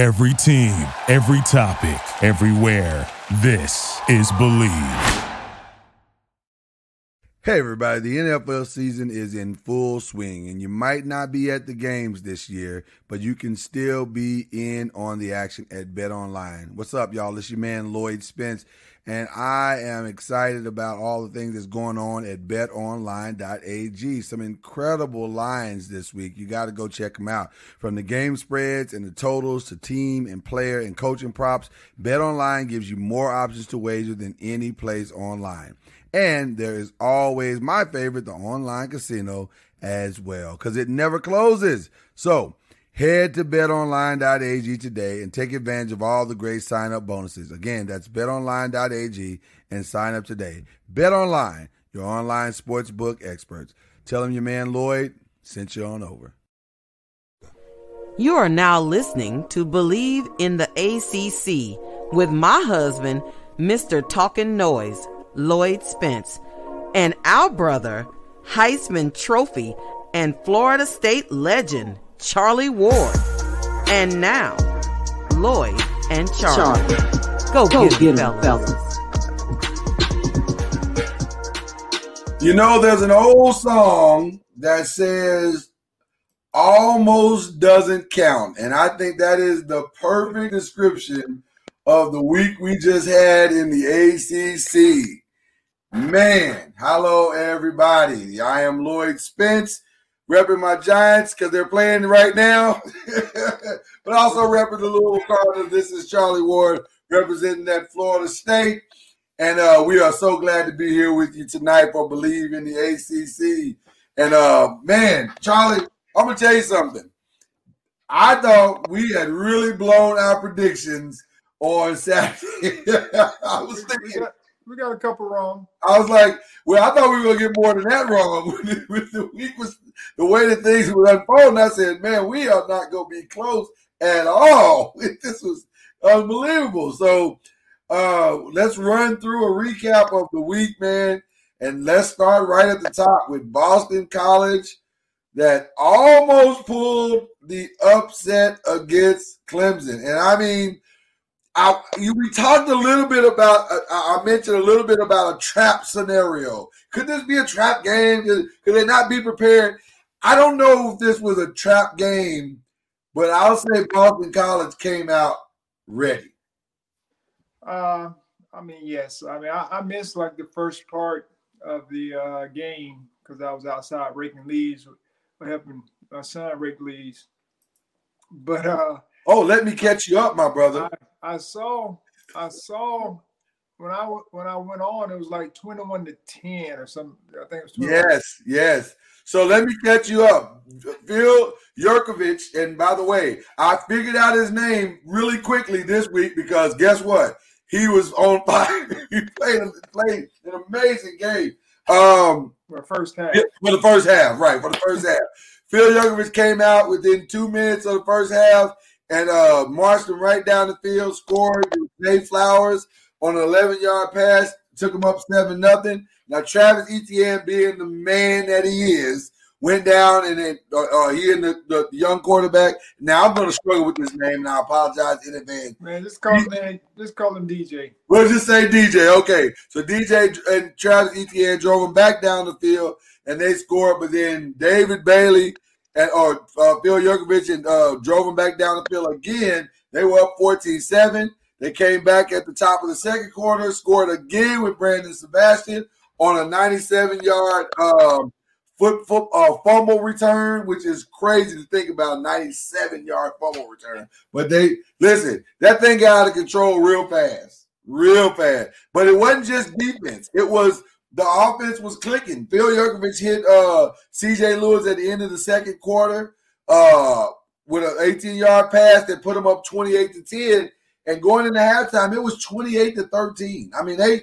Every team, every topic, everywhere. This is Believe. Hey, everybody, the NFL season is in full swing, and you might not be at the games this year, but you can still be in on the action at Bet Online. What's up, y'all? It's your man, Lloyd Spence, and I am excited about all the things that's going on at betonline.ag. Some incredible lines this week. You got to go check them out. From the game spreads and the totals to team and player and coaching props, Bet Online gives you more options to wager than any place online. And there is always my favorite, the online casino as well, because it never closes. So head to betonline.ag today and take advantage of all the great sign up bonuses. Again, that's betonline.ag and sign up today. Bet online, your online sports book experts. Tell them your man Lloyd sent you on over. You are now listening to Believe in the ACC with my husband, Mr. Talking Noise. Lloyd Spence, and our brother, Heisman Trophy and Florida State legend, Charlie Ward. And now, Lloyd and Charlie. Charlie. Go, Go get, get him, fellas. You know, there's an old song that says, almost doesn't count. And I think that is the perfect description of the week we just had in the ACC. Man, hello everybody. I am Lloyd Spence, repping my Giants because they're playing right now, but also repping the Louisville Cardinals. This is Charlie Ward representing that Florida State, and uh, we are so glad to be here with you tonight for Believe in the ACC. And uh, man, Charlie, I'm gonna tell you something. I thought we had really blown our predictions on Saturday. I was thinking we got a couple wrong. I was like, well, I thought we were gonna get more than that wrong. With the week was the way that things were unfolding, I said, man, we are not gonna be close at all. This was unbelievable. So uh, let's run through a recap of the week, man, and let's start right at the top with Boston College that almost pulled the upset against Clemson. And I mean, I, you, we talked a little bit about. Uh, I mentioned a little bit about a trap scenario. Could this be a trap game? Could, could they not be prepared? I don't know if this was a trap game, but I'll say Boston College came out ready. Uh, I mean, yes. I mean, I, I missed like the first part of the uh, game because I was outside raking leaves, or helping my son rake leaves. But uh, oh, let me catch you up, my brother. I, I saw I saw when I when I went on, it was like twenty one to ten or something. I think it was. 21. Yes, yes. So let me catch you up. Phil Jurkovec, and by the way, I figured out his name really quickly this week because guess what? He was on fire. he played played an amazing game. Um, for the first half. For the first half, right? For the first half. Phil Jurkovec came out within two minutes of the first half and uh, marched him right down the field, scored. Zay Flowers on an 11 yard pass, took him up 7 nothing. Now, Travis Etienne, being the man that he is, went down and then uh, uh, he and the, the, young quarterback. Now I'm going to struggle with this name. Now I apologize in advance. Man, just call him just call him DJ. We'll just say DJ. Okay, so DJ and Travis Etienne drove him back down the field and they scored. But then David Bailey and or uh, Phil Jurkovec and uh, drove them back down the field again. They were up 14-7. They came back at the top of the second quarter, scored again with Brandon Sebastian on a 97-yard um, foot, foot uh, fumble return, which is crazy to think about. 97-yard fumble return, but they listen. That thing got out of control real fast, real fast. But it wasn't just defense; it was the offense was clicking. Phil Jurkovec hit uh, CJ Lewis at the end of the second quarter uh, with an 18 yard pass that put them up 28 to 10. And going into halftime, it was 28 to 13. I mean, they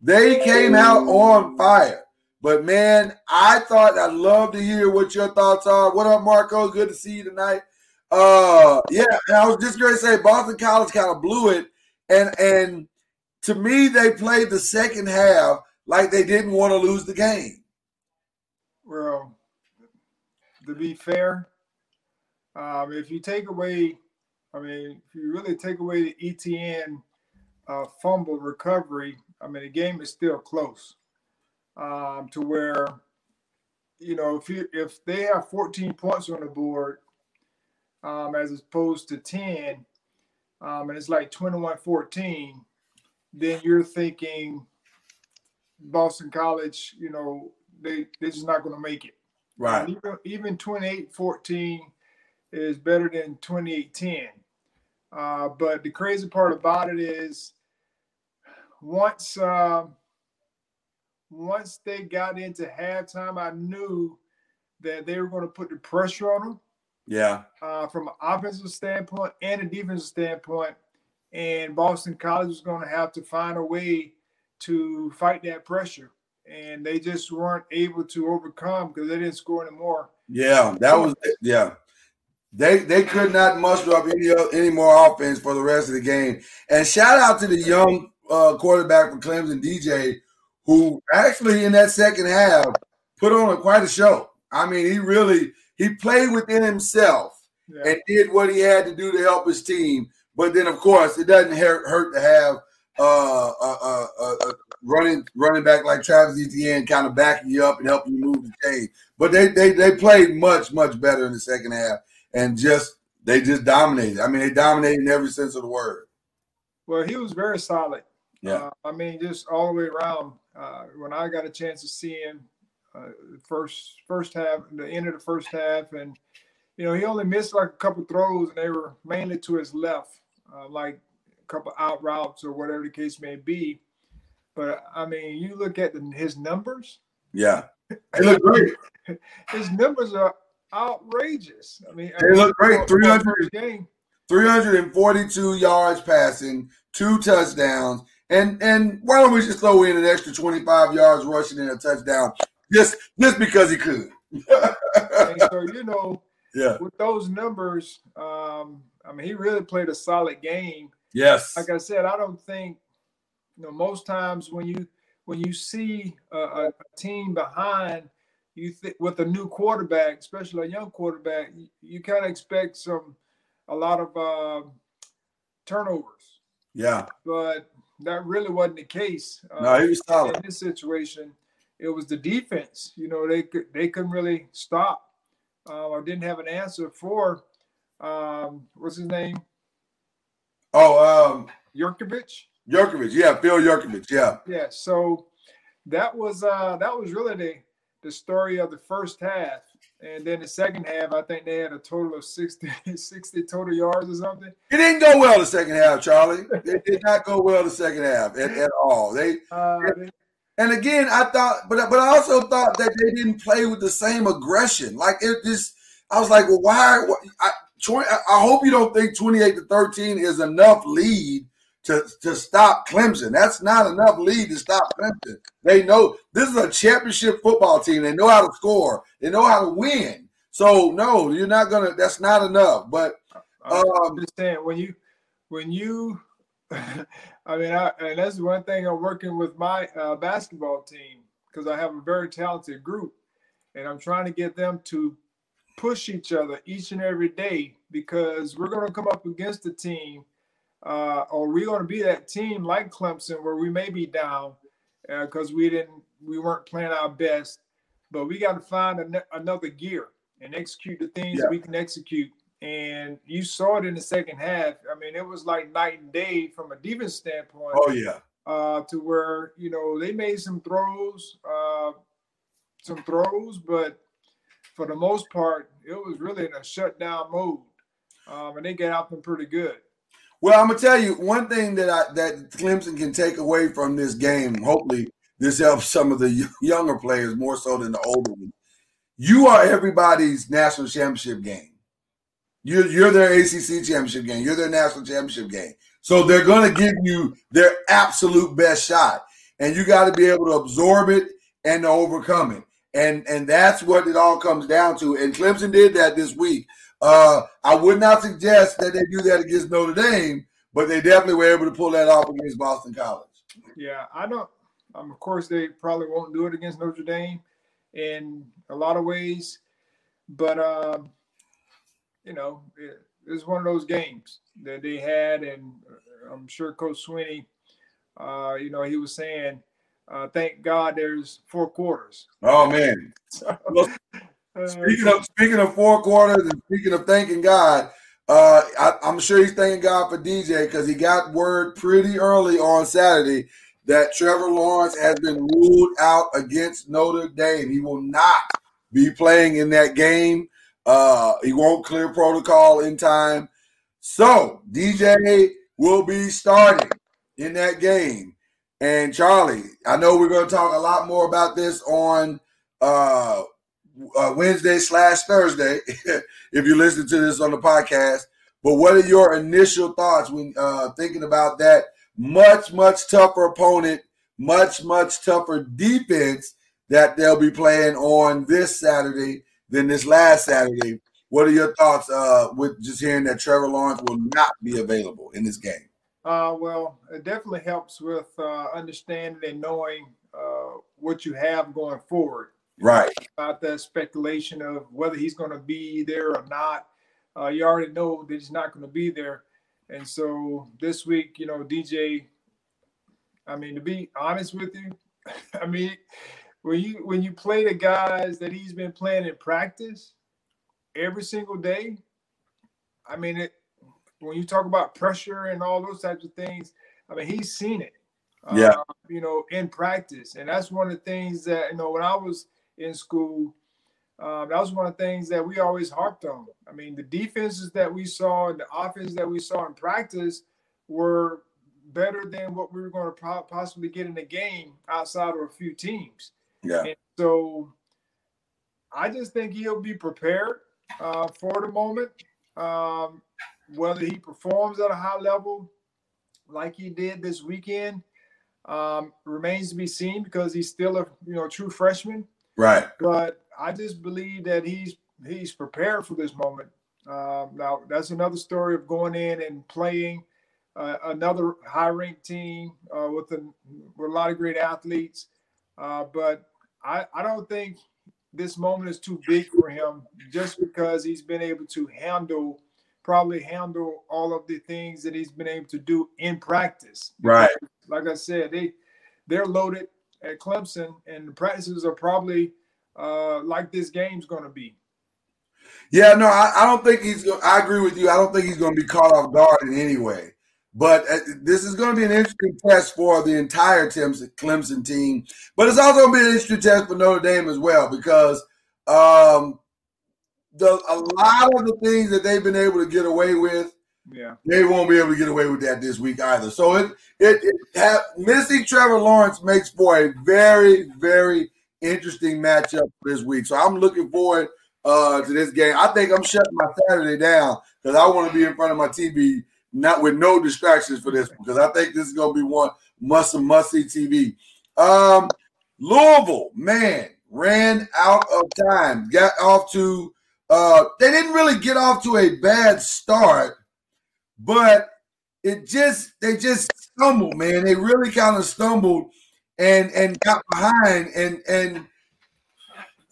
they came out on fire. But man, I thought I'd love to hear what your thoughts are. What up, Marco? Good to see you tonight. Uh yeah, I was just gonna say Boston College kind of blew it. And and to me, they played the second half like they didn't want to lose the game. Well, to be fair, um, if you take away I mean, if you really take away the Etienne uh, fumble recovery, I mean, the game is still close um, to where, you know, if you if they have 14 points on the board um, as opposed to 10, um, and it's like 21-14, then you're thinking Boston College, you know, they they're just not going to make it. Right. And even even 28-14 is better than 28-10. Uh, but the crazy part about it is once uh, once they got into halftime, I knew that they were going to put the pressure on them Yeah. uh, from an offensive standpoint and a defensive standpoint. And Boston College was going to have to find a way to fight that pressure. And they just weren't able to overcome because they didn't score anymore. Yeah. That was yeah. They they could not muster up any any more offense for the rest of the game. And shout out to the young uh, quarterback for Clemson, DJ, who actually in that second half put on a, quite a show. I mean, he really he played within himself Yeah. and did what he had to do to help his team. But then, of course, it doesn't hurt, hurt to have uh, uh, uh, a, a running running back like Travis Etienne kind of backing you up and helping you move the chain. But they they they played much much better in the second half and just they just dominated. I mean, they dominated in every sense of the word. Well, he was very solid. Yeah. Uh, I mean, just all the way around. Uh, when I got a chance to see him, uh, first first half, the end of the first half, and you know he only missed like a couple throws, and they were mainly to his left, uh, like couple out routes or whatever the case may be. But I mean, you look at the, his numbers. Yeah, they look great. His numbers are outrageous. I mean, They look great. for- for a 300 game. 342 yards passing, two touchdowns, and and why don't we just throw in an extra 25 yards rushing and a touchdown just just because he could? So you know. yeah. with those numbers, um, I mean, he really played a solid game. Yes. Like I said, I don't think, you know, most times when you when you see a, a, team behind, you think with a new quarterback, especially a young quarterback, you, you kind of expect some a lot of uh, turnovers, Yeah. but that really wasn't the case. Uh, No, he was solid. in this situation, it was the defense. You know, they could they couldn't really stop uh, or didn't have an answer for um, what's his name, Oh, um, Yurkovich. Yurkovich. Yeah, Phil Yurkovich. Yeah. Yeah, so that was uh, that was really the the story of the first half, and then the second half, I think they had a total of 60, 60 total yards or something. It didn't go well the second half, Charlie. It did not go well the second half at, at all. They Uh, they- and again, I thought, but but I also thought that they didn't play with the same aggression. Like it just, I was like, well, why? why I, 20, I I hope you don't think twenty-eight to thirteen is enough lead to to stop Clemson. That's not enough lead to stop Clemson. They know this is a championship football team. They know how to score. They know how to win. So no, you're not gonna. That's not enough. But I'm um, just saying when you when you I mean I, and that's one thing I'm working with my uh, basketball team because I have a very talented group and I'm trying to get them to push each other each and every day because we're going to come up against a team uh, or we're going to be that team like Clemson where we may be down because we didn't we weren't playing our best but we got to find an, another gear and execute the things Yeah. we can execute and you saw it in the second half. I mean, it was like night and day from a defense standpoint. oh yeah, Uh, to where you know they made some throws, uh, some throws, but for the most part, it was really in a shutdown mode, um, and they got out them pretty good. Well, I'm gonna tell you one thing that I that Clemson can take away from this game. Hopefully, this helps some of the younger players more so than the older ones. You are everybody's national championship game. You're you're their ACC championship game. You're their national championship game. So they're gonna give you their absolute best shot, and you got to be able to absorb it and to overcome it. And and that's what it all comes down to. And Clemson did that this week. Uh, I would not suggest that they do that against Notre Dame, but they definitely were able to pull that off against Boston College. Yeah, I don't. Um, of course, they probably won't do it against Notre Dame in a lot of ways, but um, you know, it, it's one of those games that they had, and I'm sure Coach Swinney, uh, you know, he was saying, uh, "Thank God there's four quarters." Oh man! well, speaking of speaking of four quarters and speaking of thanking God, uh, I, I'm sure he's thanking God for DJ because he got word pretty early on Saturday that Trevor Lawrence has been ruled out against Notre Dame. He will not be playing in that game. Uh, he won't clear protocol in time. So DJ will be starting in that game. And Charlie, I know we're going to talk a lot more about this on uh, uh, Wednesday slash Thursday if you listen to this on the podcast. But what are your initial thoughts when uh, thinking about that much, much tougher opponent, much, much tougher defense that they'll be playing on this Saturday than this last Saturday? What are your thoughts uh, with just hearing that Trevor Lawrence will not be available in this game? Uh, well, it definitely helps with uh, understanding and knowing uh, what you have going forward. Right. About that speculation of whether he's going to be there or not. Uh, you already know that he's not going to be there. And so this week, you know, DJ, I mean, to be honest with you, I mean, when you when you play the guys that he's been playing in practice every single day, I mean it when you talk about pressure and all those types of things, I mean he's seen it. Yeah. Uh, you know, in practice. And that's one of the things that, you know, when I was in school, um, that was one of the things that we always harped on. I mean, the defenses that we saw and the offense that we saw in practice were better than what we were going to possibly get in the game outside of a few teams. Yeah. And so I just think he'll be prepared uh, for the moment. Um, whether he performs at a high level like he did this weekend um, remains to be seen because he's still a you know true freshman. Right. But I just believe that he's he's prepared for this moment. Um, now that's another story of going in and playing uh, another high-ranked team uh, with a with a lot of great athletes. Uh, but I, I don't think this moment is too big for him just because he's been able to handle probably handle all of the things that he's been able to do in practice. Right. Like I said, they they're loaded at Clemson, and the practices are probably uh, like this game's going to be. Yeah, no, I, I don't think he's. Gonna, I agree with you. I don't think he's going to be caught off guard in any way. But uh, this is going to be an interesting test for the entire Clemson team. But it's also going to be an interesting test for Notre Dame as well because um, the a lot of the things that they've been able to get away with, yeah, they won't be able to get away with that this week either. So it it, it have, missing Trevor Lawrence makes for a very very interesting matchup this week. So I'm looking forward uh, to this game. I think I'm shutting my Saturday down because I want to be in front of my TV not with no distractions for this because I think this is going to be one must must see TV. Um, Louisville, man, ran out of time. Got off to uh, they didn't really get off to a bad start, but it just they just stumbled, man. They really kind of stumbled and and got behind and and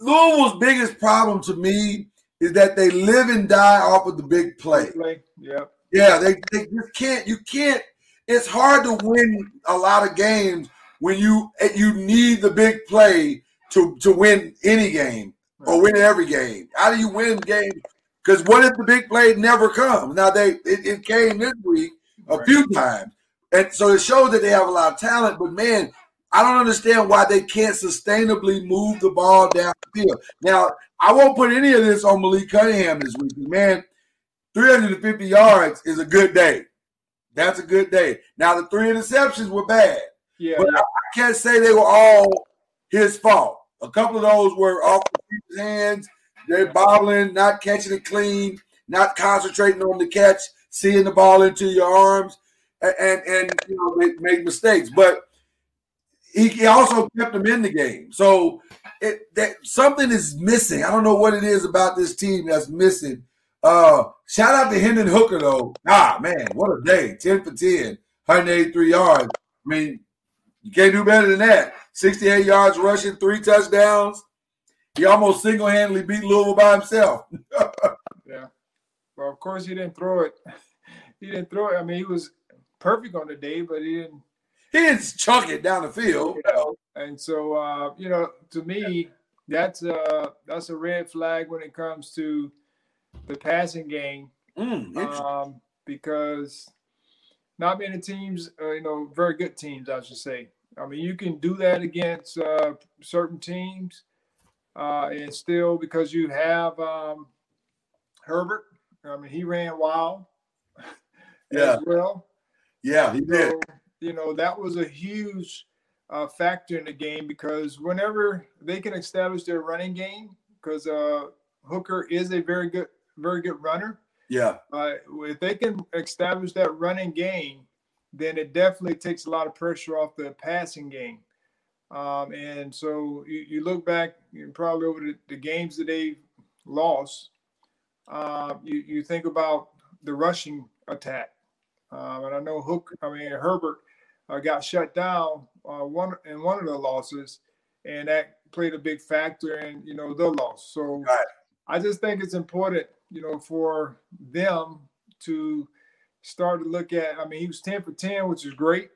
Louisville's biggest problem to me is that they live and die off of the big play. Yep. Yeah, they, they just can't. You can't. It's hard to win a lot of games when you you need the big play to to win any game or win every game. How do you win games? Because what if the big play never comes? Now they it, it came this week a right. few times, and so it shows that they have a lot of talent. But man, I don't understand why they can't sustainably move the ball down the field. Now I won't put any of this on Malik Cunningham this week, man 350 yards is a good day. That's a good day. Now the three interceptions were bad. Yeah, but yeah. I can't say they were all his fault. A couple of those were off his hands. They're bobbling, not catching it clean, not concentrating on the catch, seeing the ball into your arms, and and, and you know they make mistakes. But he, he also kept them in the game. So it, that something is missing. I don't know what it is about this team that's missing uh, shout out to Hendon Hooker though. Ah, man, what a day! Ten for 10, 183 yards. I mean, you can't do better than that. 68 yards rushing, three touchdowns. He almost single-handedly beat Louisville by himself. yeah. well, of course, he didn't throw it. he didn't throw it. I mean, he was perfect on the day, but he didn't. He didn't chuck it down the field. You know? And so, uh, you know, to me, that's a that's a red flag when it comes to the passing game, Mm, um, because not many teams, uh, you know, very good teams, I should say. I mean, you can do that against uh, certain teams, uh, and still because you have um, Herbert. I mean, he ran wild Yeah. as well. yeah, he did. You know, that was a huge uh, factor in the game because whenever they can establish their running game, because uh, Hooker is a very good, very good runner. Yeah, Uh, if they can establish that running game, then it definitely takes a lot of pressure off the passing game. Um, and so you, you look back probably over the, the games that they lost, uh, you, you think about the rushing attack. Um, and I know Hook, I mean Herbert, uh, got shut down uh, one in one of the losses, and that played a big factor in you know the loss. So Right. I just think it's important, you know, for them to start to look at. I mean, he was ten for ten, which is great,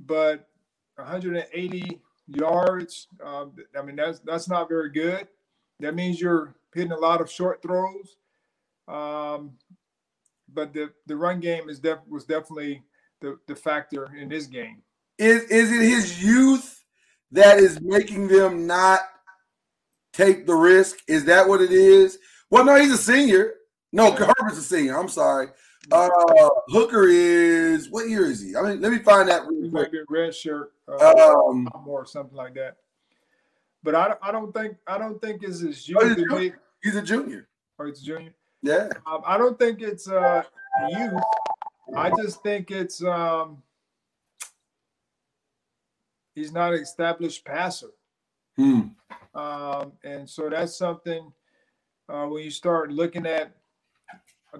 but 180 yards. Um, I mean, that's that's not very good. That means you're hitting a lot of short throws. Um, but the the run game is def- was definitely the the factor in this game. is is it his youth that is making them not take the risk? Is that what it is? Well, no, he's a senior. No, Herbert's a senior. I'm sorry. Uh, Hooker is what year is he? I mean, let me find that He real might be a red shirt, uh, Um, or something like that. But I, don't- I don't think I don't think it's his Oh, youth. he's that make- he's a junior. or it's junior. Yeah. Um, I don't think it's uh, youth. I just think it's um, he's not an established passer. Hmm. Um, and so that's something uh, when you start looking at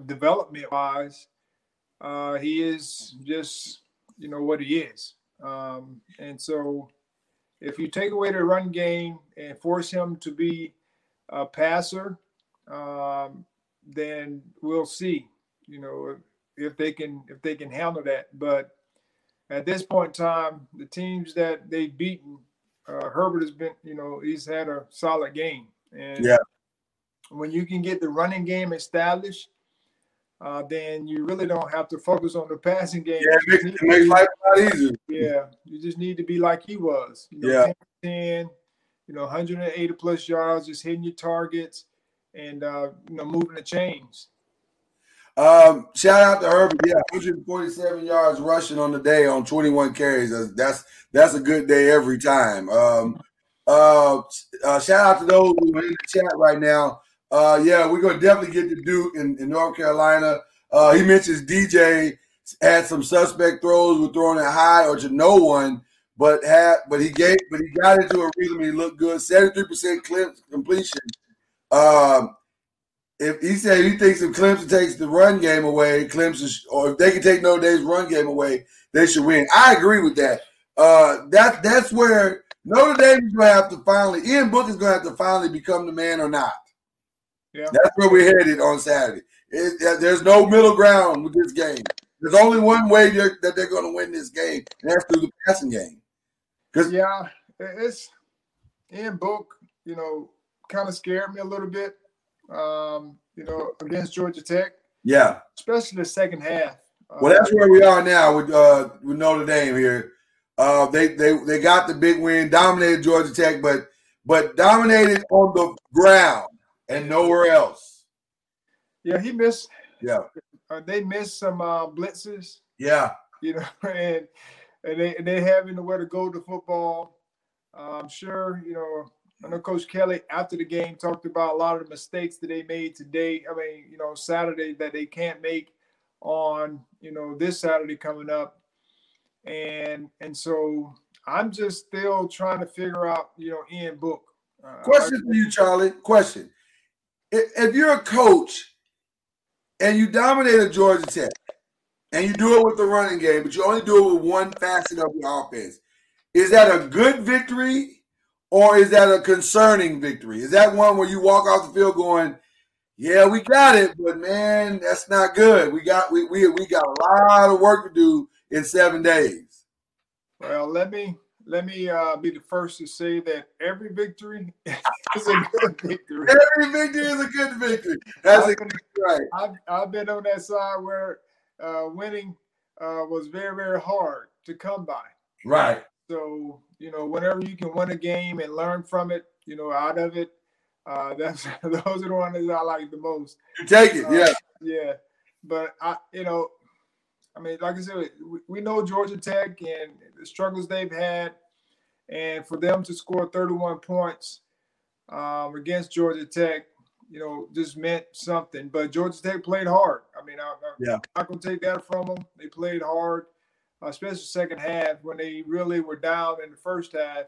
development wise, uh, he is just, you know, what he is. Um, and so if you take away the run game and force him to be a passer, um, then we'll see, you know, if they can if they can handle that. But at this point in time, the teams that they've beaten, uh, Herbert has been, you know, he's had a solid game. And Yeah. when you can get the running game established, uh, then you really don't have to focus on the passing game. Yeah, it makes, it makes life a lot easier. yeah, you just need to be like he was. You know, Yeah. 10, 10, you know, 180 plus yards, just hitting your targets and uh, you know, moving the chains. Um, shout out to Herbert. Yeah, 147 yards rushing on the day on 21 carries. That's that's, that's a good day every time. Um, uh, uh, shout out to those who are in the chat right now. Uh, yeah, we're gonna definitely get to Duke in, in North Carolina. Uh, he mentions DJ had some suspect throws, were throwing it high or to no one, but had but he gave but he got into a rhythm. He looked good. 73% clip completion. Um, if he said he thinks if Clemson takes the run game away, Clemson, or if they can take Notre Dame's run game away, they should win. I agree with that. Uh, that that's where Notre Dame is going to have to finally. Ian Book is going to have to finally become the man or not. Yeah. That's where we're headed on Saturday. It- there's no middle ground with this game. There's only one way they're, that they're going to win this game, and that's through the passing game. Because Yeah, it's in Book, you know, kind of scared me a little bit, um, you know, against Georgia Tech, yeah, especially the second half. Uh, Well, that's where we are now with uh, with Notre Dame here. Uh, they they they got the big win, dominated Georgia Tech, but but dominated on the ground and nowhere else. yeah, he missed. Yeah, Uh, they missed some uh, blitzes. yeah, you know, and and they and they having nowhere to go to football. Uh, I'm sure, you know, I know Coach Kelly after the game talked about a lot of the mistakes that they made today. I mean, you know, Saturday that they can't make on, you know, this Saturday coming up. And and so I'm just still trying to figure out, you know, Ian Book. Uh, Question for you, Charlie. Question: if, you're a coach and you dominated Georgia Tech, and you do it with the running game, but you only do it with one facet of your offense, is that a good victory or is that a concerning victory? Is that one where you walk off the field going, Yeah, we got it, but man, that's not good. We got we we we got a lot of work to do in seven days. Well, let me let me uh, be the first to say that every victory is a good victory. Every victory is a good victory. That's I've exactly right. I've, I've been on that side where uh, winning uh, was very very hard to come by. Right. So you know, whenever you can win a game and learn from it, you know, out of it, uh, that's those are the ones that I like the most. You take it, Uh, yeah. Yeah, but I, you know, I mean, like I said, we, we know Georgia Tech and the struggles they've had, and for them to score 31 points um, against Georgia Tech, you know, just meant something. But Georgia Tech played hard. I mean, I, Yeah. I'm not gonna take that from them. They played hard, especially second half when they really were down in the first half.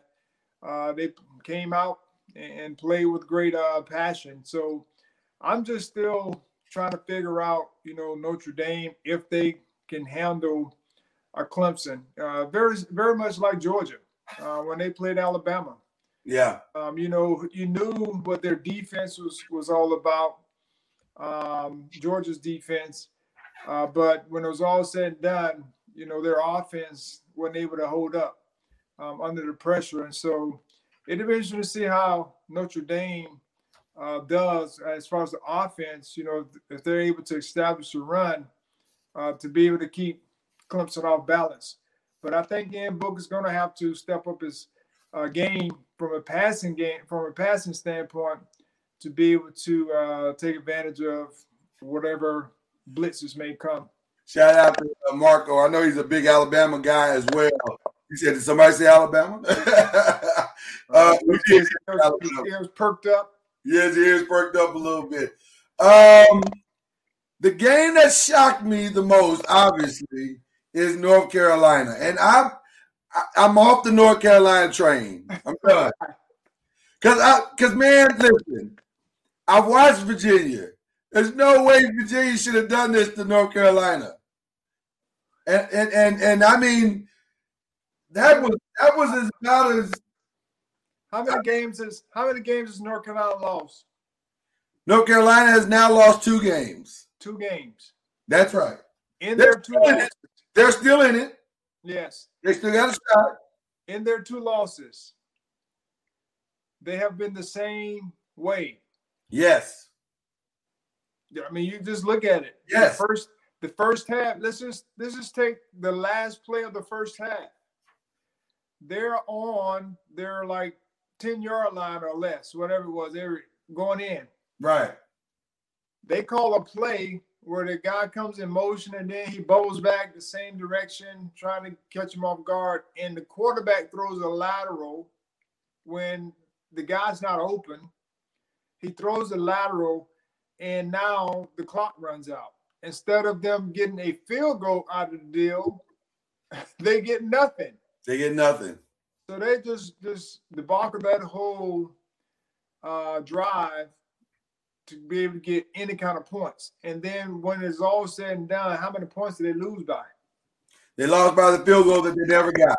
Uh, they came out and, and played with great uh, passion. So I'm just still trying to figure out, you know, Notre Dame if they can handle a Clemson. Uh, very, very much like Georgia uh, when they played Alabama. Yeah. Um, you know, you knew what their defense was was all about. Um, Georgia's defense, uh, but when it was all said and done, you know, their offense wasn't able to hold up um, under the pressure, and so it'll be interesting to see how Notre Dame uh, does as far as the offense. You know, if, if they're able to establish a run uh, to be able to keep Clemson off balance. But I think Ian Book is going to have to step up his uh, game from a passing game, from a passing standpoint, to be able to uh, take advantage of whatever blitzes may come. Shout out to uh, Marco. I know he's a big Alabama guy as well. He said, "Did somebody say Alabama?" uh, we did. His ears- his ears perked up. Yes, his ears perked up a little bit. Um, the game that shocked me the most, obviously, is North Carolina, and I'm I'm off the North Carolina train. I'm done. Cause I, cause man, listen, I've watched Virginia. There's no way Virginia should have done this to North Carolina. And and and and I mean, that was that was as about as How many games is how many games has North Carolina lost? North Carolina has now lost two games. Two games. That's right. In They're their two still in losses. it. They're still in it. Yes. They still got a shot. In their two losses, they have been the same way. Yes. I mean, you just look at it. Yes. The first the first half, let's just let's just take the last play of the first half. They're on their like 10 yard line or less, whatever it was, they were going in. Right. They call a play where the guy comes in motion and then he bowls back the same direction, trying to catch him off guard. And the quarterback throws a lateral when the guy's not open. He throws a lateral, and now the clock runs out. Instead of them getting a field goal out of the deal, they get nothing. They get nothing. So they just just debacle that whole uh, drive to be able to get any kind of points. And then when it's all said and done, how many points did they lose by? They lost by the field goal that they never got.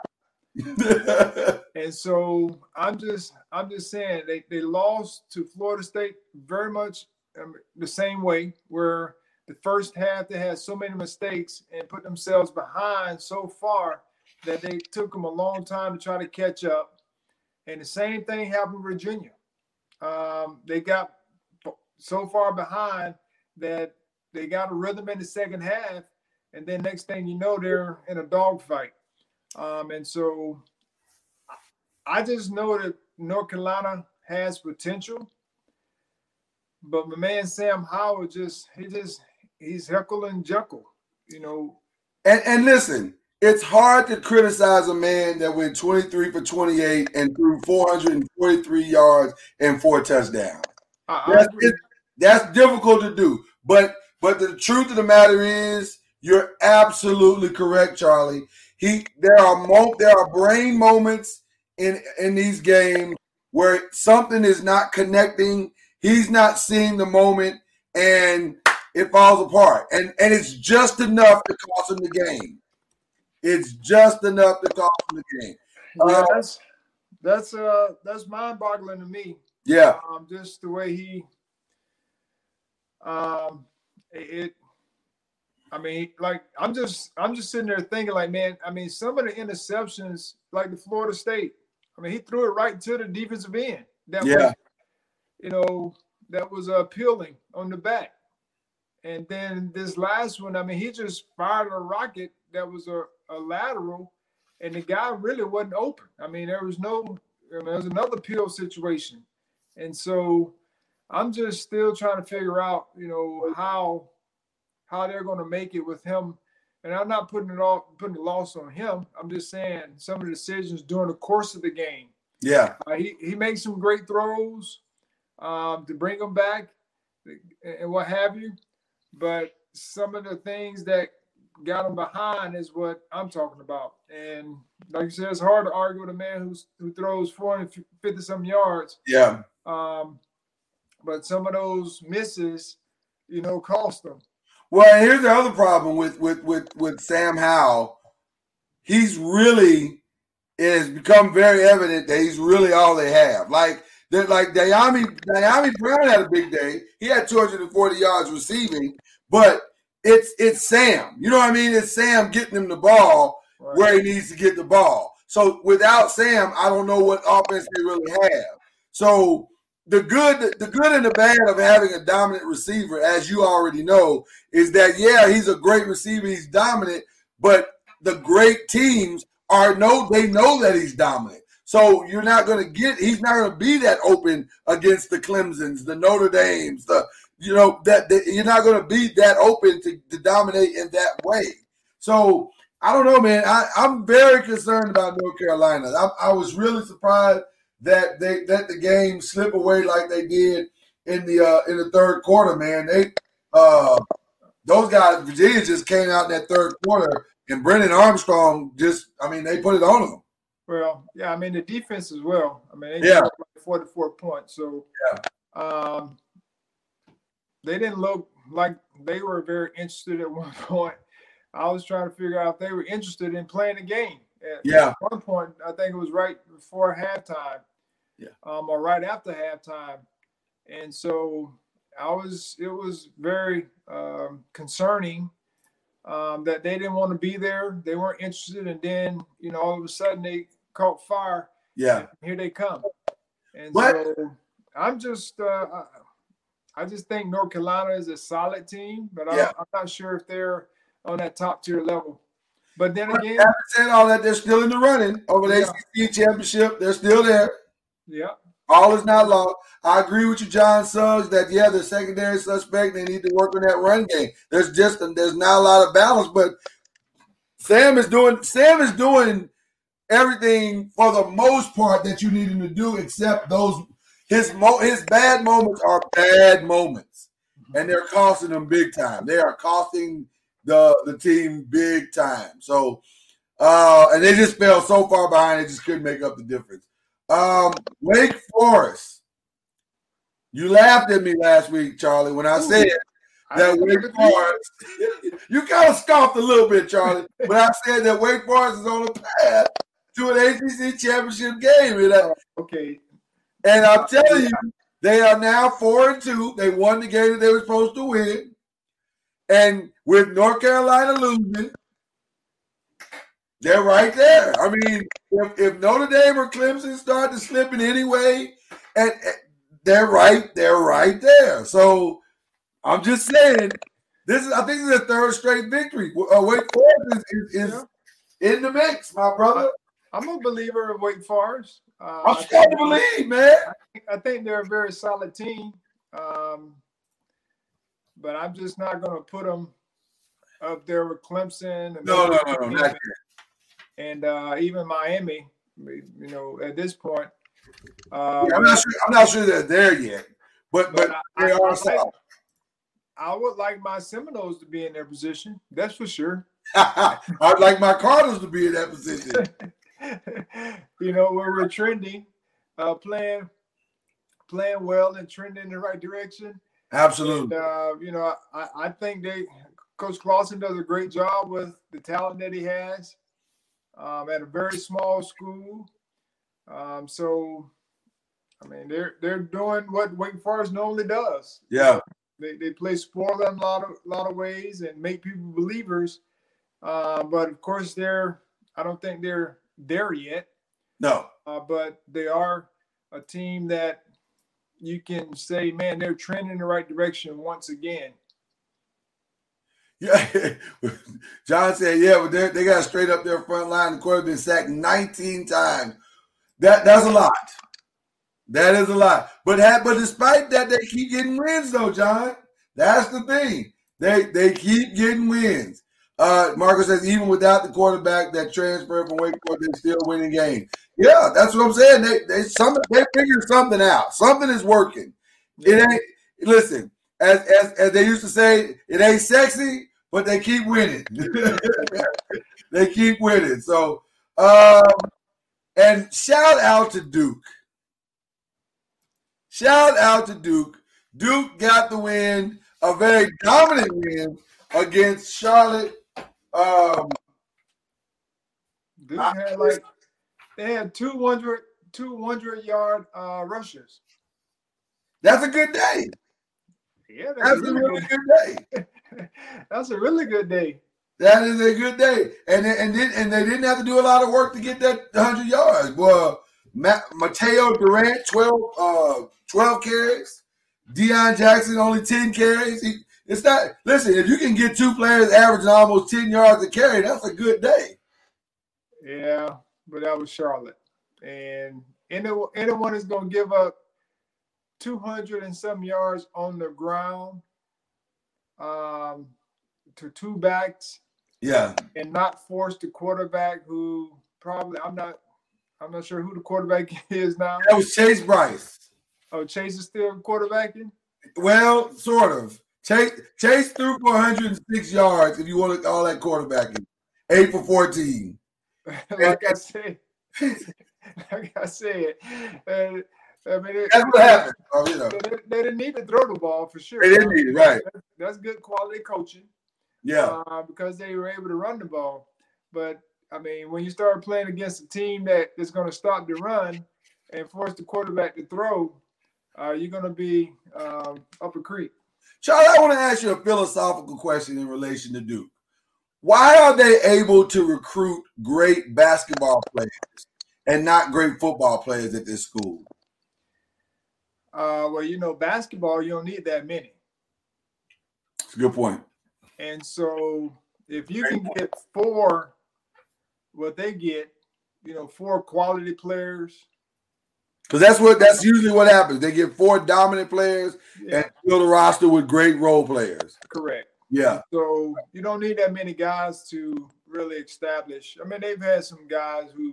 And so I'm just I'm just saying they, they lost to Florida State very much um, the same way where the first half they had so many mistakes and put themselves behind so far that they took them a long time to try to catch up. And the same thing happened with Virginia. Um, they got so far behind that they got a rhythm in the second half, and then next thing you know, they're in a dogfight. Um, and so I just know that North Carolina has potential, but my man Sam Howard just he just he's heckle and jekyll, you know. and, and listen, it's hard to criticize a man that went 23 for 28 and threw 443 yards and four touchdowns. I, I That's, agree. it- that's difficult to do. But but the truth of the matter is, you're absolutely correct, Charlie. He there are mo- there are brain moments in in these games where something is not connecting. He's not seeing the moment, and it falls apart. And and it's just enough to cost him the game. It's just enough to cost him the game. yeah, uh, that's that's uh that's mind boggling to me. Yeah, Um, just the way he Um, it, I mean, like I'm just I'm just sitting there thinking, like, man, I mean, some of the interceptions, like the Florida State, I mean, he threw it right to the defensive end. That Yeah. was, you know, that was appealing on the back. And then this last one, I mean, he just fired a rocket that was a, a lateral, and the guy really wasn't open. I mean, there was no, I mean, there was another peel situation. And so I'm just still trying to figure out, you know, how how they're going to make it with him. And I'm not putting it all putting the loss on him. I'm just saying some of the decisions during the course of the game. Yeah. Uh, he he makes some great throws um, to bring them back and what have you. But some of the things that got him behind is what I'm talking about. And like you said, it's hard to argue with a man who's who throws 450 some yards. Yeah. Um, but some of those misses, you know, cost them. Well, here's the other problem with with with with Sam Howell. He's really it has become very evident that he's really all they have. Like that, like Dyami Dyami Brown had a big day. He had 240 yards receiving, but it's it's Sam. You know what I mean? It's Sam getting him the ball Right. where he needs to get the ball. So without Sam, I don't know what offense they really have. So the good, the good and the bad of having a dominant receiver, as you already know, is that yeah, he's a great receiver, he's dominant, but the great teams are no, they know that he's dominant. So you're not going to get he's not going to be that open against the Clemsons, the Notre Dames, the you know that, that you're not going to be that open to, to dominate in that way. So I don't know, man. I, I'm very concerned about North Carolina. I, I was really surprised that they that the game slip away like they did in the uh, in the third quarter, man. They uh, those guys, Virginia just came out in that third quarter, and Brennan Armstrong just, I mean, they put it on them. Well, yeah, I mean the defense as well. I mean, they Yeah. gave up like 44 points. So um they didn't look like they were very interested at one point. I was trying to figure out if they were interested in playing the game. At Yeah. one point, I think it was right before halftime. Yeah. Um, or right after halftime. And so I was it was very um, concerning um, that they didn't want to be there. They weren't interested, and then you know all of a sudden they caught fire. Yeah. Here they come, and What? so I'm just uh, I- I just think North Carolina is a solid team, but I, Yeah. I'm not sure if they're on that top tier level. But then again, Having said all that, they're still in the running over the Yeah. ACC championship. They're still there. Yeah, All is not lost. I agree with you, John Suggs, that yeah, the secondary suspect, they need to work on that run game. There's just there's not a lot of balance, but Sam is doing Sam is doing everything for the most part that you need him to do, except those his mo his bad moments are bad moments. And they're costing them big time. They are costing the the team big time. So uh and they just fell so far behind they just couldn't make up the difference. Um, Wake Forest. You laughed at me last week, Charlie, when I said that agree Wake. Forest. you kind of scoffed a little bit, Charlie, when I said that Wake Forest is on a path to an ACC championship game. And, I- Okay, and I'm telling you, they are now four and two. They won the game that they were supposed to win. And with North Carolina losing, they're right there. I mean, if, if Notre Dame or Clemson start to slip in any way, and, and they're right, they're right there. So I'm just saying, this is I think this is a third straight victory. Uh, Wake Forest is, is, is in the mix, my brother. I'm a believer of Wake Forest. Uh, I'm I starting to believe, man. I think they're a very solid team, um, but I'm just not going to put them up there with Clemson and No, no, no, no, not yet. And uh, even Miami. You know, at this point, uh, Yeah, I'm not sure. I'm not sure they're there yet, but but, but they I, I, are solid. I would like my Seminoles to be in their position. That's for sure. I'd like my Cardinals to be in that position. you know, where we're trending, uh, playing, playing well and trending in the right direction. Absolutely. And, uh, you know, I, I think they, Coach Clawson does a great job with the talent that he has um, at a very small school. Um, so, I mean, they're they're doing what Wake Forest normally does. Yeah. they, they play spoiler in a lot of lot of ways and make people believers. Uh, but of course, they're I don't think they're there yet. No. Uh, but they are a team that you can say, man, they're trending in the right direction once again. Yeah, John said, yeah, but they got straight up their front line. The quarterback been sacked 19 times. That that's a lot. That is a lot. But have, but despite that, they keep getting wins though, John. That's the thing. They they keep getting wins. Uh, Marcus says even without the quarterback that transferred from Wake Forest, they're still winning games. Yeah, that's what I'm saying. They they some they figure something out. Something is working. It ain't listen, as as as they used to say, it ain't sexy, but they keep winning. they keep winning. So um and shout out to Duke. Shout out to Duke. Duke got the win, a very dominant win against Charlotte. Um, Duke had like they had 200, 200 yard uh, rushes. That's a good day. Yeah, that's, that's a really, good, good day. that's a really good day. That is a good day, and and then and they didn't have to do a lot of work to get that hundred yards. Well, Mataeo Durant 12, uh, 12 carries, Deon Jackson only ten carries. He, it's not. Listen, if you can get two players averaging almost ten yards a carry, that's a good day. Yeah, but that was Charlotte, and anyone is going to give up two hundred and some yards on the ground um, to two backs yeah. And not force the quarterback who probably I'm not I'm not sure who the quarterback is now. That was Chase Brice. Oh, Chase is still quarterbacking? Well, sort of. Chase Chase threw for 106 yards if you want to call that quarterbacking. Eight for 14. like I said, like I said, uh, I mean, it, that's what happened. Oh, you know. they, they, didn't need to throw the ball for sure. They didn't need it, right? That's, that's good quality coaching. Yeah. Uh, because they were able to run the ball. But I mean, when you start playing against a team that is going to stop the run and force the quarterback to throw, uh, you're going to be um, up a creek. Charlie, I want to ask you a philosophical question in relation to Duke. Why are they able to recruit great basketball players and not great football players at this school? Uh, well, you know, basketball, you don't need that many. It's a good point. And so if you can get four, what they get, you know, four quality players. Because that's what that's usually what happens. They get four dominant players yeah. and fill the roster with great role players. Correct. Yeah. So you don't need that many guys to really establish. I mean, they've had some guys who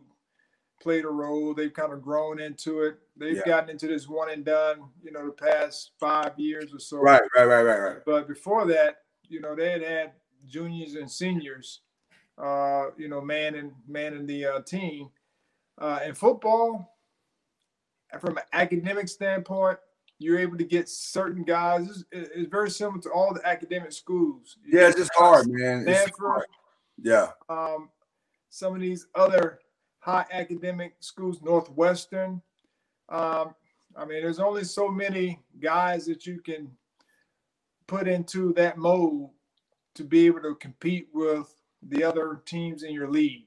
played a role. They've kind of grown into it. They've yeah. gotten into this one and done, you know, the past five years or so. Right, right, right, right, right. But before that, you know, they had had juniors and seniors, uh, you know, man and man in the uh, team. Uh, in football, from an academic standpoint, you're able to get certain guys. It's, it's very similar to all the academic schools. Yeah, it's just hard, man. Stanford, hard. Yeah. Um, some of these other high academic schools, Northwestern. Um, I mean, there's only so many guys that you can put into that mode to be able to compete with the other teams in your league.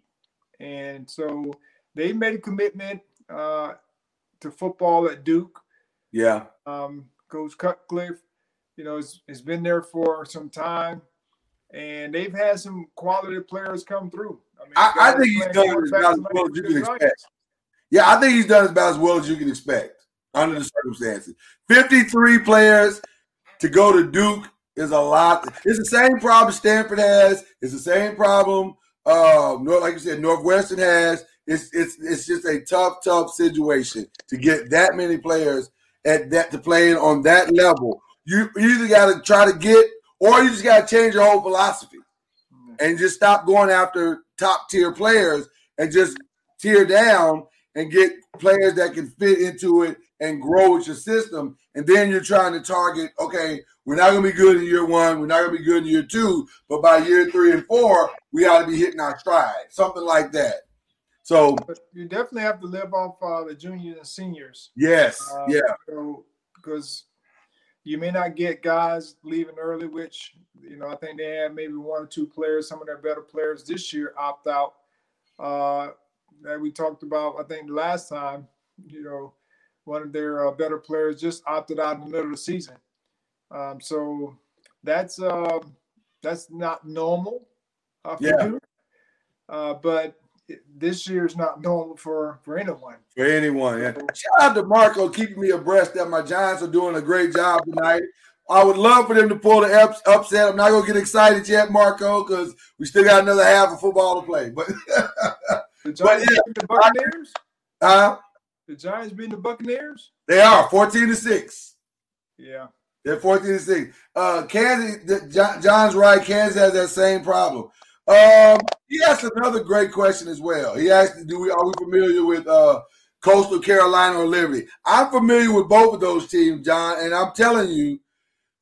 And so they made a commitment uh, to football at Duke. Yeah. Um, Coach Cutcliffe, you know, has, has been there for some time, and they've had some quality players come through. I, mean, I, I think he's done about as well as you can expect. Yeah, I think he's done about as well as you can expect under the circumstances. 53 players to go to Duke is a lot. It's the same problem Stanford has. It's the same problem. Um, like you said, Northwestern has. It's it's it's just a tough, tough situation to get that many players at that to play on that level. You, you either got to try to get, or you just got to change your whole philosophy and just stop going after top tier players and just tear down and get players that can fit into it and grow with your system. And then you're trying to target, okay, we're not going to be good in year one. We're not going to be good in year two. But by year three and four, we ought to be hitting our stride, something like that. So but you definitely have to live off uh, the juniors and seniors. Yes. Uh, yeah. Because you may not get guys leaving early, which you know I think they had maybe one or two players, some of their better players this year opt out. Uh, that we talked about, I think the last time, you know, one of their uh, better players just opted out in the middle of the season. Um, so that's uh, that's not normal uh, Yeah. you. Uh, but this year is not normal for for anyone. For anyone, yeah. Shout out to Marco keeping me abreast that my Giants are doing a great job tonight. I would love for them to pull the ups, upset. I'm not gonna get excited yet, Marco, because we still got another half of football to play. But The Giants yeah, beating the Buccaneers. uh, The Giants beating the Buccaneers. they are 14 to 6. Yeah. They're 14 to 6. Uh Kansas, the- John, John's right. Kansas has that same problem. Um, he asked another great question as well. He asked, Do we are we familiar with uh Coastal Carolina or Liberty? I'm familiar with both of those teams, John, and I'm telling you,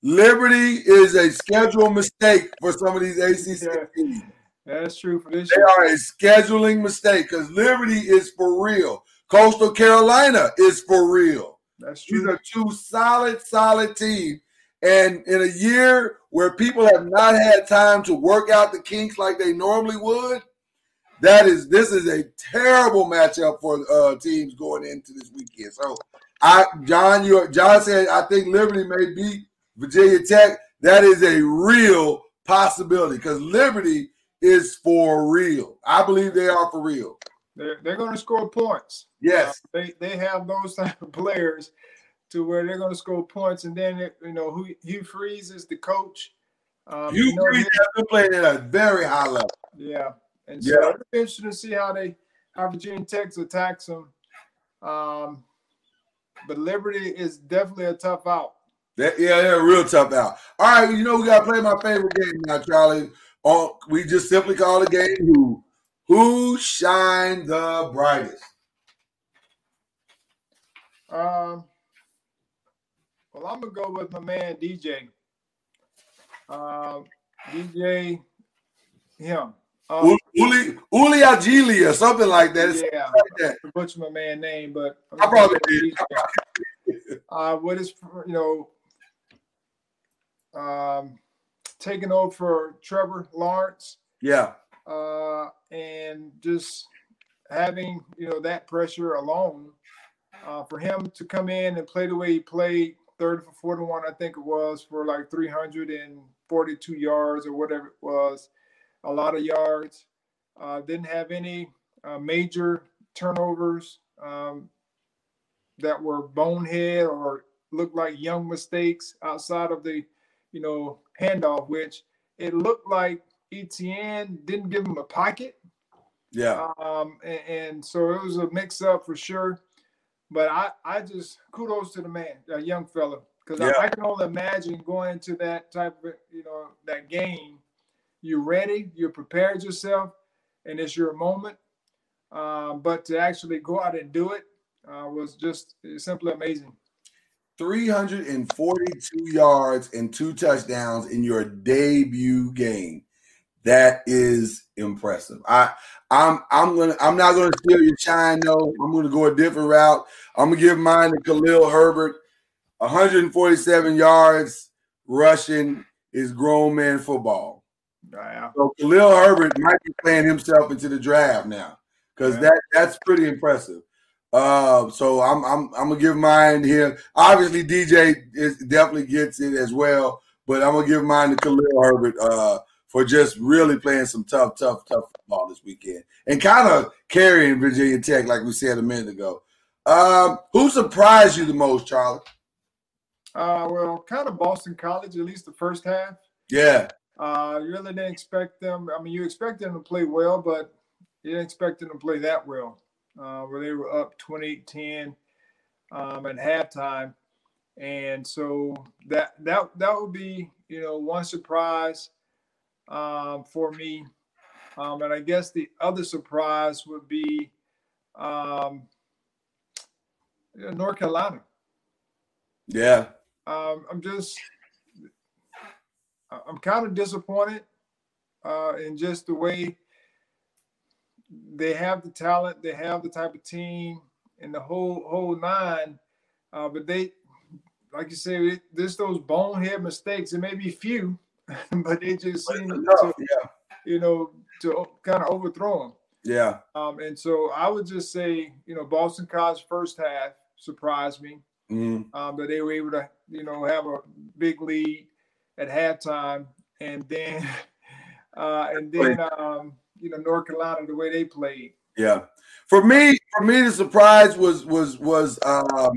Liberty is a schedule mistake for some of these ACC Yeah. teams. That's true for this They year. are a scheduling mistake because Liberty is for real. Coastal Carolina is for real. That's These true. are two solid, solid teams. And in a year where people have not had time to work out the kinks like they normally would, that is this is a terrible matchup for uh, teams going into this weekend. So, I John, you John said I think Liberty may beat Virginia Tech. That is a real possibility because Liberty is for real. I believe they are for real. They're, they're going to score points. Yes. They they have those type of players to where they're going to score points, and then it- you know who Hugh Freeze is the coach. Um, You you know, Freeze has been playing at a very high level. yeah, and so Yeah. it'll be interesting to see how they how Virginia Tech attacks them. Um, but Liberty is definitely a tough out. That, yeah, they're a real tough out. All right, you know we gotta play my favorite game now, Charlie. Oh, we just simply call the game who who shine the brightest. Um, well, I'm gonna go with my man DJ. Um, DJ, him. Um, Uli Uli Agili or something like that. It's yeah, like that. I butchered my man name, but I probably did. Uh, what is you know, um, taking over for Trevor Lawrence, Yeah, uh, and just having you know that pressure alone uh, for him to come in and play the way he played, thirty for forty-one, I think it was, for like three hundred and forty-two yards or whatever it was, a lot of yards. Uh, didn't have any uh, major turnovers um, that were bonehead or looked like young mistakes outside of the, you know, handoff, which it looked like Etienne didn't give him a pocket. yeah. Um, and, and so it was a mix up for sure. But I, I just kudos to the man, a young fella, because Yeah. I, I can only imagine going to that type of, you know, that game. You're ready, you're prepared yourself, and it's your moment. Um, but to actually go out and do it uh, was just simply amazing. 342 yards and two touchdowns in your debut game. That is impressive. I I'm I'm gonna I'm not gonna steal your shine though. I'm gonna go a different route. I'm gonna give mine to Khalil Herbert. 147 yards rushing is grown man football. Yeah. So Khalil Herbert might be playing himself into the draft now because Yeah. that that's pretty impressive. Uh, so I'm I'm I'm gonna give mine here. Obviously, DJ is definitely gets it as well, but I'm gonna give mine to Khalil Herbert uh, for just really playing some tough, tough, tough football this weekend and kind of carrying Virginia Tech, like we said a minute ago. Um, who surprised you the most, Charlie? Uh, well, kind of Boston College, at least the first half. Yeah, Uh, you really didn't expect them. I mean, you expect them to play well, but you didn't expect them to play that well. Uh, where they were up 28-10 um, at halftime, and so that that that would be you know one surprise um, for me. Um, and I guess the other surprise would be um, North Carolina. yeah, Um, I'm just, I'm kind of disappointed uh, in just the way they have the talent, they have the type of team, and the whole whole nine. Uh, but they like you say, there's those bonehead mistakes. It may be few, but they just seem to, yeah, you know, to kind of overthrow them. yeah, Um, and so I would just say, you know, Boston College first half surprised me Mhm. um, that they were able to, you know, have a big lead at halftime, and then, uh, and then, um, you know, North Carolina the way they played. yeah. For me, for me, the surprise was was was um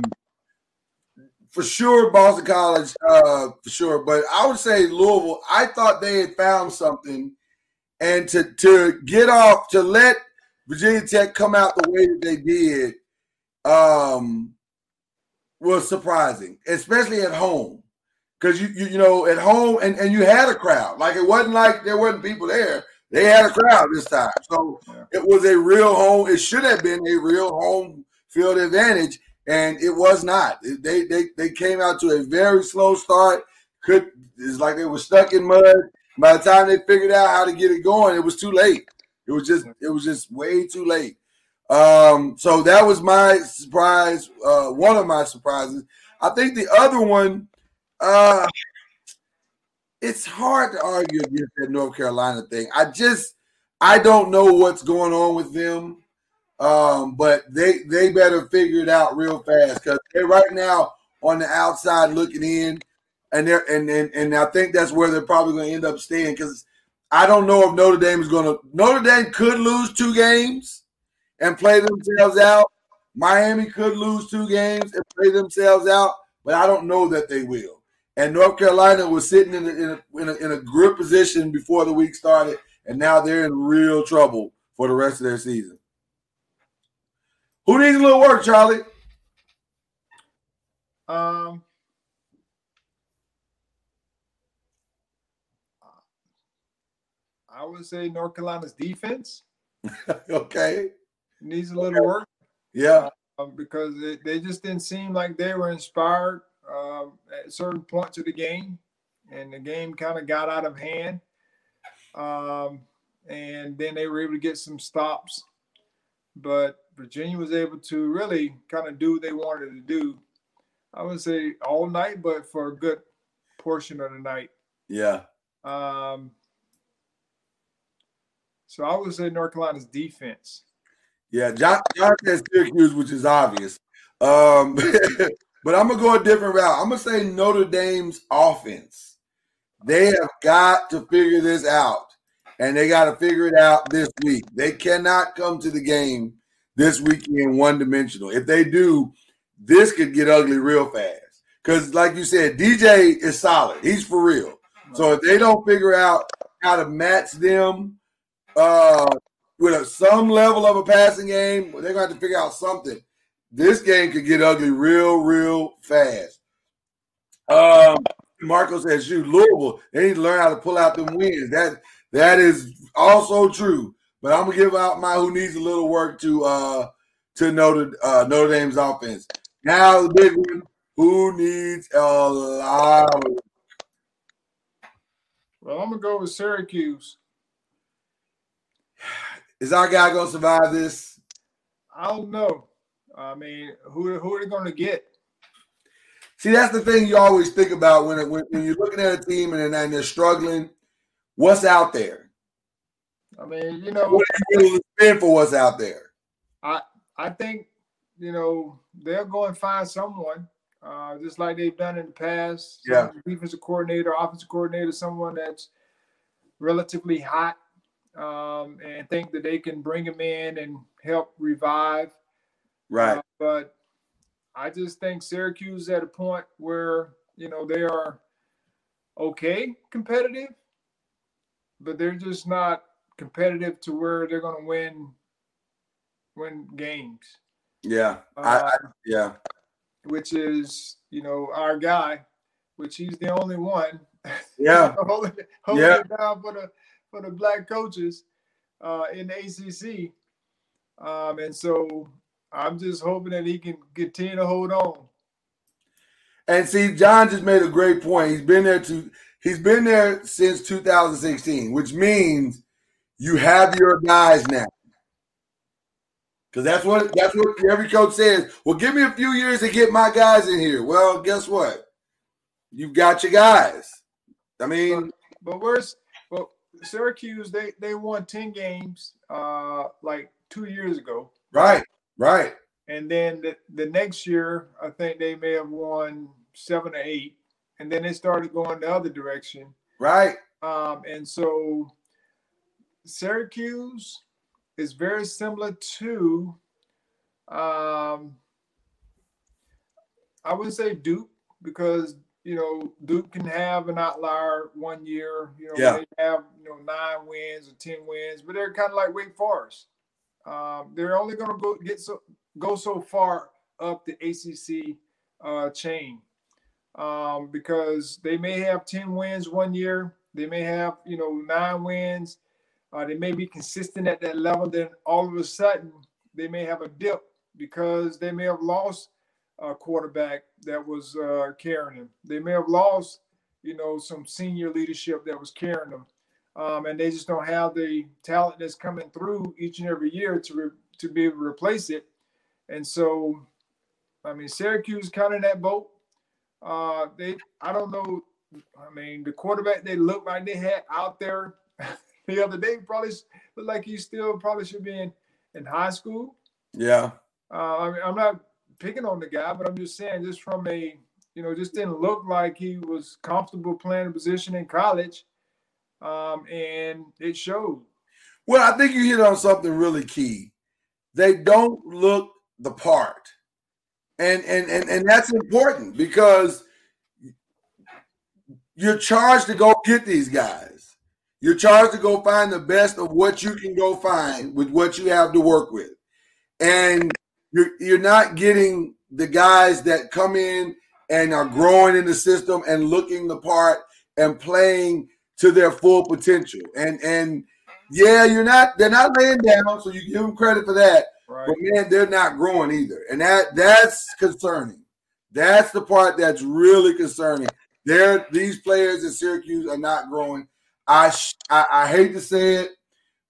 for sure Boston College, uh, for sure. But I would say Louisville. I thought they had found something, and to to get off to let Virginia Tech come out the way that they did, um, was surprising, especially at home, because you, you you know at home and and you had a crowd. Like it wasn't like there wasn't people there. They had a crowd this time, so Yeah. it was a real home. It should have been a real home field advantage, and it was not. They they they came out to a very slow start. Could it's like they were stuck in mud. By the time they figured out how to get it going, it was too late. It was just it was just way too late. Um, so that was my surprise. Uh, one of my surprises. I think the other one. Uh, it's hard to argue against that North Carolina thing. I just I don't know what's going on with them. Um, but they they better figure it out real fast because they're right now on the outside looking in, and they're and and, and I think that's where they're probably going to end up staying because I don't know if Notre Dame is going to Notre Dame could lose two games and play themselves out. Miami could lose two games and play themselves out, but I don't know that they will. And North Carolina was sitting in a, in a, in a, in a good position before the week started, and now they're in real trouble for the rest of their season. Who needs a little work, Charlie? Um, I would say North Carolina's defense okay. needs a little work Yeah. um, because they, they just didn't seem like they were inspired um, at certain points of the game, and the game kind of got out of hand. Um, and then they were able to get some stops, but Virginia was able to really kind of do what they wanted to do. I would say all night, but for a good portion of the night. Yeah. Um, so I would say North Carolina's defense. Yeah. John, John said Syracuse, which is obvious. Um, but I'm gonna go a different route. I'm gonna say Notre Dame's offense. They have got to figure this out, and they got to figure it out this week. They cannot come to the game this weekend one dimensional. If they do, this could get ugly real fast. Because, like you said, DJ is solid. He's for real. So if they don't figure out how to match them uh, with a, some level of a passing game, they're going to have to figure out something. This game could get ugly real, real fast. Um, Marco says, "You Louisville. They need to learn how to pull out them wins. That that is also true. But I'm gonna give out my who needs a little work to uh to Notre uh, Notre Dame's offense. Now the big one. Who needs a lot? Of, Well, I'm gonna go with Syracuse. is our guy gonna survive this? I don't know. I mean, who who are they going to get? See, that's the thing you always think about when, it, when when you're looking at a team and, and they're struggling. What's out there? I mean, you know, What are you willing for what's out there? I I think you know they'll go and find someone, uh, just like they've done in the past. Yeah. Defensive coordinator, offensive coordinator, someone that's relatively hot, um, and think that they can bring him in and help revive. Right. Uh, but I just think Syracuse is at a point where you know they are okay competitive, but they're just not competitive to where they're going to win win games. Yeah. I, Uh, I, yeah. which is you know our guy, which he's the only one Yeah. holding, holding Yeah. it down for the for the black coaches uh, in the ACC. Um, and so I'm just hoping that he can continue to hold on. And see, John just made a great point. He's been there to he's been there since 2016, which means you have your guys now. Because that's what that's what every coach says. Well, give me a few years to get my guys in here. Well, guess what? you've got your guys. I mean, but, but where's well Syracuse? They they won ten games uh like two years ago. Right, right. And then the, the next year, I think they may have won seven or eight, and then they started going the other direction. Right. Um, and so Syracuse is very similar to um, I would say Duke because you know Duke can have an outlier one year. You know Yeah. they have you know nine wins or ten wins, but they're kind of like Wake Forest. Um, they're only going to go get so go so far up the ACC uh, chain um, because they may have ten wins one year. They may have you know nine wins. Uh, they may be consistent at that level. Then all of a sudden they may have a dip because they may have lost a quarterback that was uh, carrying them. They may have lost, you know, some senior leadership that was carrying them, um, and they just don't have the talent that's coming through each and every year to re- to be able to replace it. And so, I mean, Syracuse kind of that boat. Uh, they, I don't know. I mean, the quarterback they looked like they had out there the other day probably looked like he still probably should be in in high school. Yeah. Uh, I mean, I'm not picking on the guy, but I'm just saying, just from a, you know, just didn't look like he was comfortable playing a position in college, um, and it showed. Well, I think you hit on something really key. They don't look the part. And and and, and that's important because you're charged to go get these guys. You're charged to go find the best of what you can go find with what you have to work with. And you're you're not getting the guys that come in and are growing in the system and looking the part and playing to their full potential. And and yeah, you're not. They're not laying down, so you give them credit for that. Right. But man, they're not growing either, and that that's concerning. That's the part that's really concerning. They're these players at Syracuse are not growing. I sh- I, I hate to say it,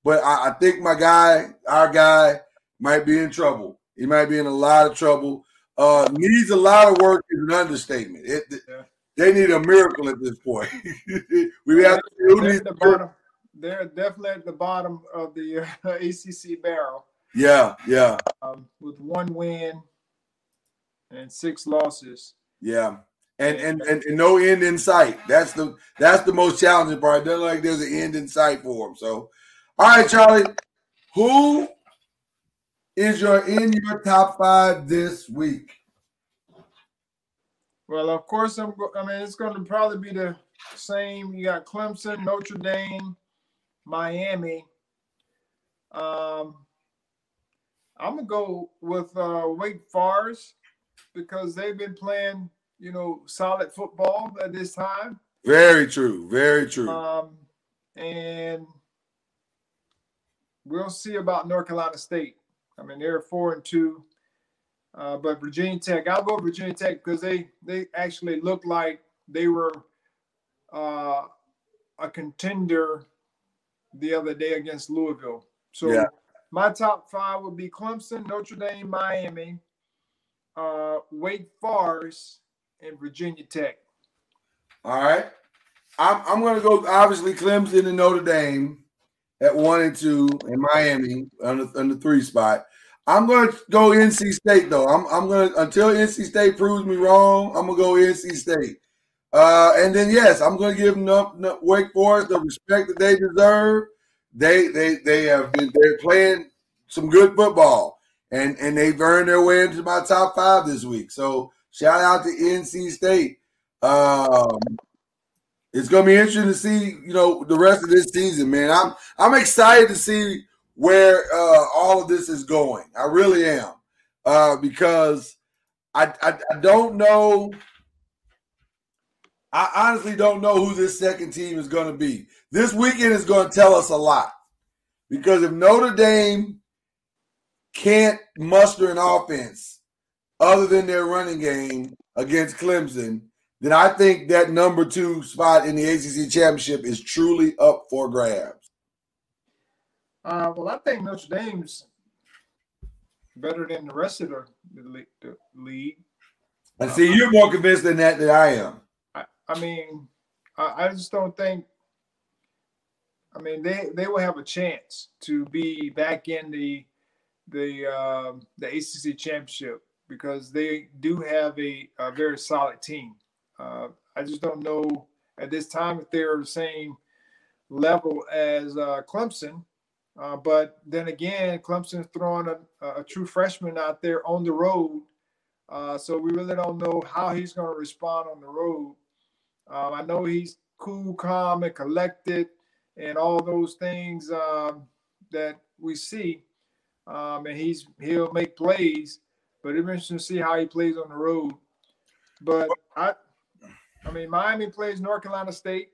but I, I think my guy, our guy, might be in trouble. He might be in a lot of trouble. Uh, needs a lot of work is an understatement. It, Yeah. They need a miracle at this point. we have to They're at the bottom. They're definitely at the bottom of the uh, ACC barrel Yeah, yeah, um, with one win and six losses. yeah. And, and and and no end in sight. That's the that's the most challenging part. Doesn't like there's an end in sight for him. So, all right, Charlie, who is your in your top five this week? Well, of course, I'm. I mean, it's going to probably be the same. You got Clemson, Notre Dame, Miami. Um, I'm gonna go with uh, Wake Forest because they've been playing, you know, solid football at this time. Very true. Very true. Um, and we'll see about North Carolina State. I mean, they're four and two. Uh, but Virginia Tech, I'll go Virginia Tech because they they actually looked like they were uh, a contender the other day against Louisville. So Yeah. my top five would be Clemson, Notre Dame, Miami, uh, Wake Forest, and Virginia Tech. All right. I'm I'm gonna go obviously Clemson and Notre Dame at one and two in Miami on the, on the three spot. I'm gonna go NC State though. I'm I'm gonna until NC State proves me wrong, I'm gonna go NC State. Uh, and then yes, I'm gonna give them up, up Wake Forest the respect that they deserve. They they they have been they're playing some good football and and they've earned their way into my top five this week. So shout out to NC State. Um, it's gonna be interesting to see, you know, the rest of this season, man. I'm I'm excited to see where uh, all of this is going. I really am, uh, because I, I I don't know. I honestly don't know who this second team is going to be. This weekend is going to tell us a lot because if Notre Dame can't muster an offense other than their running game against Clemson, then I think that number two spot in the ACC championship is truly up for grabs. Uh, well, I think Notre Dame's better than the rest of the, the, the league. And see, you're more convinced than that than I am. I, I mean, I, I just don't think. I mean, they they will have a chance to be back in the the uh, the ACC championship because they do have a, a very solid team. Uh, I just don't know at this time if they're the same level as uh, Clemson. Uh, but then again, Clemson's throwing a, a, true freshman out there on the road. Uh, so we really don't know how he's going to respond on the road. Um, I know he's cool, calm, and collected, and all those things um, that we see. Um, and he's he'll make plays, but it's interesting to see how he plays on the road. But I, I mean, Miami plays North Carolina State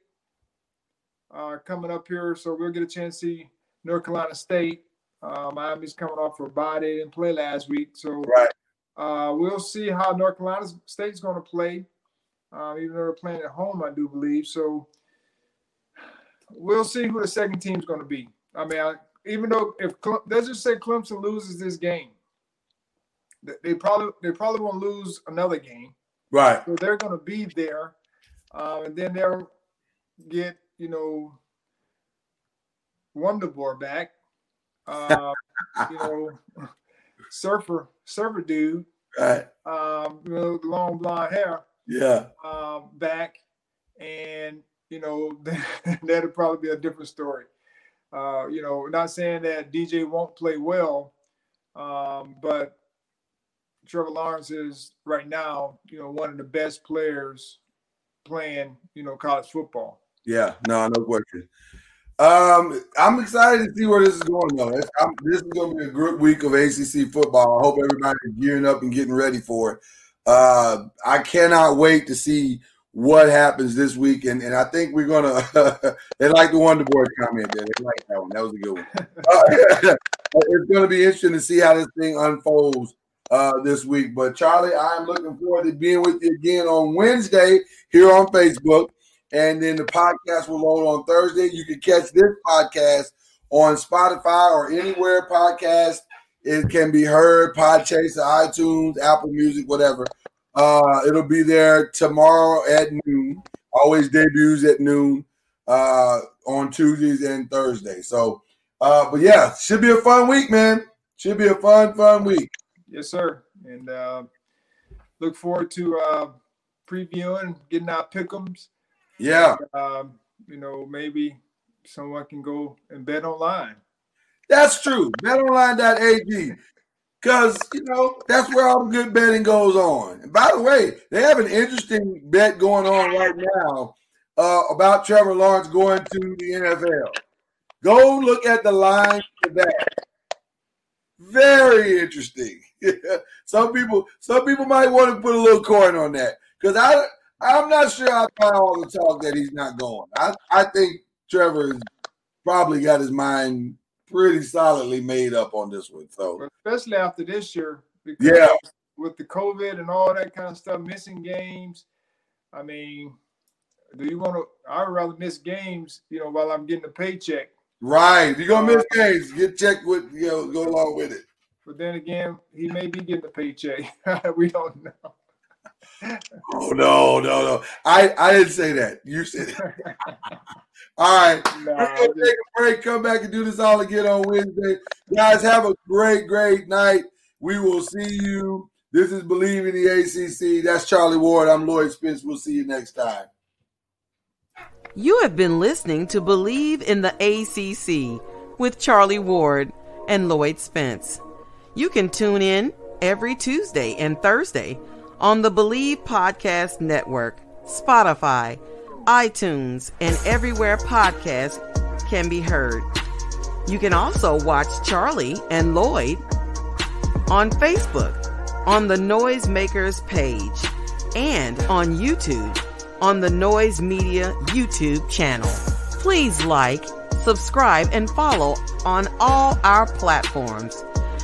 uh, coming up here, so we'll get a chance to see North Carolina State. Uh, Miami's coming off for a bye. They didn't play last week, so right. uh, we'll see how North Carolina State's going to play. Uh, even though they're playing at home, I do believe. So we'll see who the second team's going to be. I mean, I, even though if let's just say Clemson loses this game, they probably they probably won't lose another game. Right. So they're going to be there, uh, and then they'll get you know Wonderboy back. Uh, you know, surfer surfer dude. Right. Um, you know, long blonde hair. Yeah. Um, back, and you know that'll probably be a different story. Uh, you know, not saying that DJ won't play well, um, but Trevor Lawrence is right now, you know, one of the best players playing, you know, college football. Yeah, no, no question. Um, I'm excited to see where this is going, though. I'm, this is going to be a good week of ACC football. I hope everybody's gearing up and getting ready for it. Uh, I cannot wait to see what happens this week, and, and I think we're gonna. they like the Wonder Wonderboy comment there. They like that one. That was a good one. Uh, it's going to be interesting to see how this thing unfolds uh, this week. But Charlie, I'm looking forward to being with you again on Wednesday here on Facebook. And then the podcast will load on Thursday. You can catch this podcast on Spotify or anywhere podcast it can be heard, Podchaser, iTunes, Apple Music, whatever. Uh, it'll be there tomorrow at noon. Always debuts at noon uh, on Tuesdays and Thursdays. So, uh, but yeah, should be a fun week, man. Should be a fun, fun week. Yes, sir. And uh, look forward to uh, previewing, getting our pickums. Yeah. And, um, you know, maybe someone can go and bet online. That's true. BetOnline.ag. Because, you know, that's where all the good betting goes on. And by the way, they have an interesting bet going on right now uh, about Trevor Lawrence going to the NFL. Go look at the line for that. Very interesting. some people, some people might want to put a little coin on that because I, I'm not sure I buy all the talk that he's not going. I, I think Trevor has probably got his mind pretty solidly made up on this one. So, especially after this year, yeah, with the COVID and all that kind of stuff, missing games. I mean, do you want to? I'd rather miss games, you know, while I'm getting a paycheck Right. You're gonna miss uh, games. Get checked with you know, go along with it. But then again, he may be getting a paycheck. we don't know. oh no, no, no. I, I didn't say that. You said it. all right. We're gonna take a break, come back and do this all again on Wednesday. Guys, have a great, great night. We will see you. This is Bleav in the ACC. That's Charlie Ward. I'm Lloyd Spence. We'll see you next time. You have been listening to Bleav in the ACC with Charlie Ward and Lloyd Spence. You can tune in every Tuesday and Thursday on the Bleav Podcast Network, Spotify, iTunes, and everywhere podcasts can be heard. You can also watch Charlie and Lloyd on Facebook, on the Noisemakers page, and on YouTube on the Noise Media YouTube channel. Please like, subscribe, and follow on all our platforms,